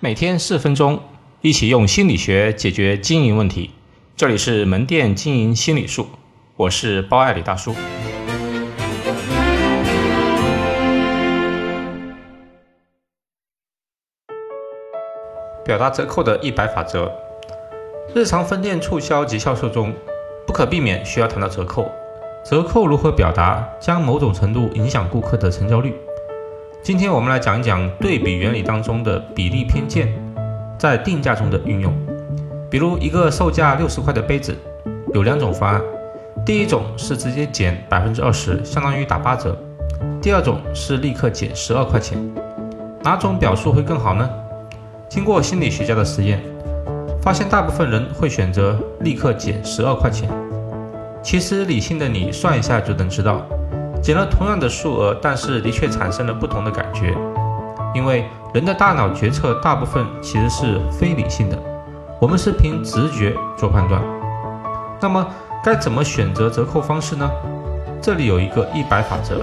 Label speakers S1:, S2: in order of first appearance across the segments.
S1: 每天四分钟，一起用心理学解决经营问题。这里是门店经营心理术，我是包爱李大叔。表达折扣的一百法则，日常分店促销及销售中，不可避免需要谈到折扣。折扣如何表达，将某种程度影响顾客的成交率。今天我们来讲一讲对比原理当中的比例偏见在定价中的运用。比如一个售价六十块的杯子，有两种方案。第一种是直接减百分之二十，相当于打八折；第二种是立刻减十二块钱。哪种表述会更好呢？经过心理学家的实验，发现大部分人会选择立刻减十二块钱。其实理性的你算一下就能知道。减了同样的数额，但是的确产生了不同的感觉，因为人的大脑决策大部分其实是非理性的，我们是凭直觉做判断。那么该怎么选择折扣方式呢？这里有一个一百法则，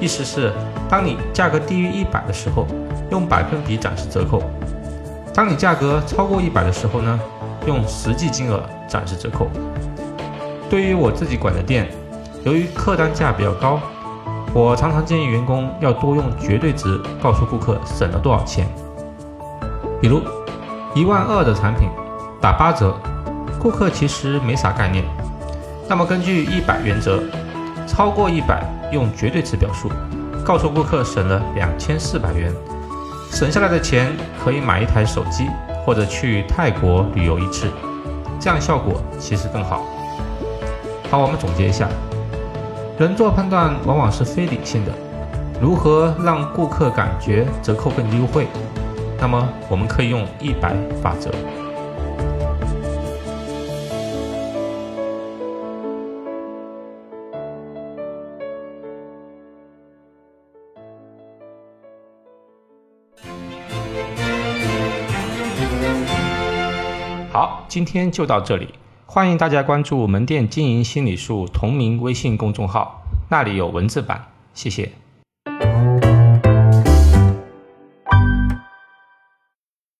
S1: 意思是当你价格低于一百的时候，用百分比展示折扣；当你价格超过一百的时候呢，用实际金额展示折扣。对于我自己管的店。由于客单价比较高，我常常建议员工要多用绝对值告诉顾客省了多少钱。比如一万二的产品打八折，顾客其实没啥概念。那么根据一百原则，超过一百用绝对值表述，告诉顾客省了两千四百元，省下来的钱可以买一台手机或者去泰国旅游一次，这样效果其实更好。好，我们总结一下。人做判断往往是非理性的，如何让顾客感觉折扣更优惠？那么我们可以用一百法则。好，今天就到这里。欢迎大家关注门店经营心理术同名微信公众号，那里有文字版，谢谢。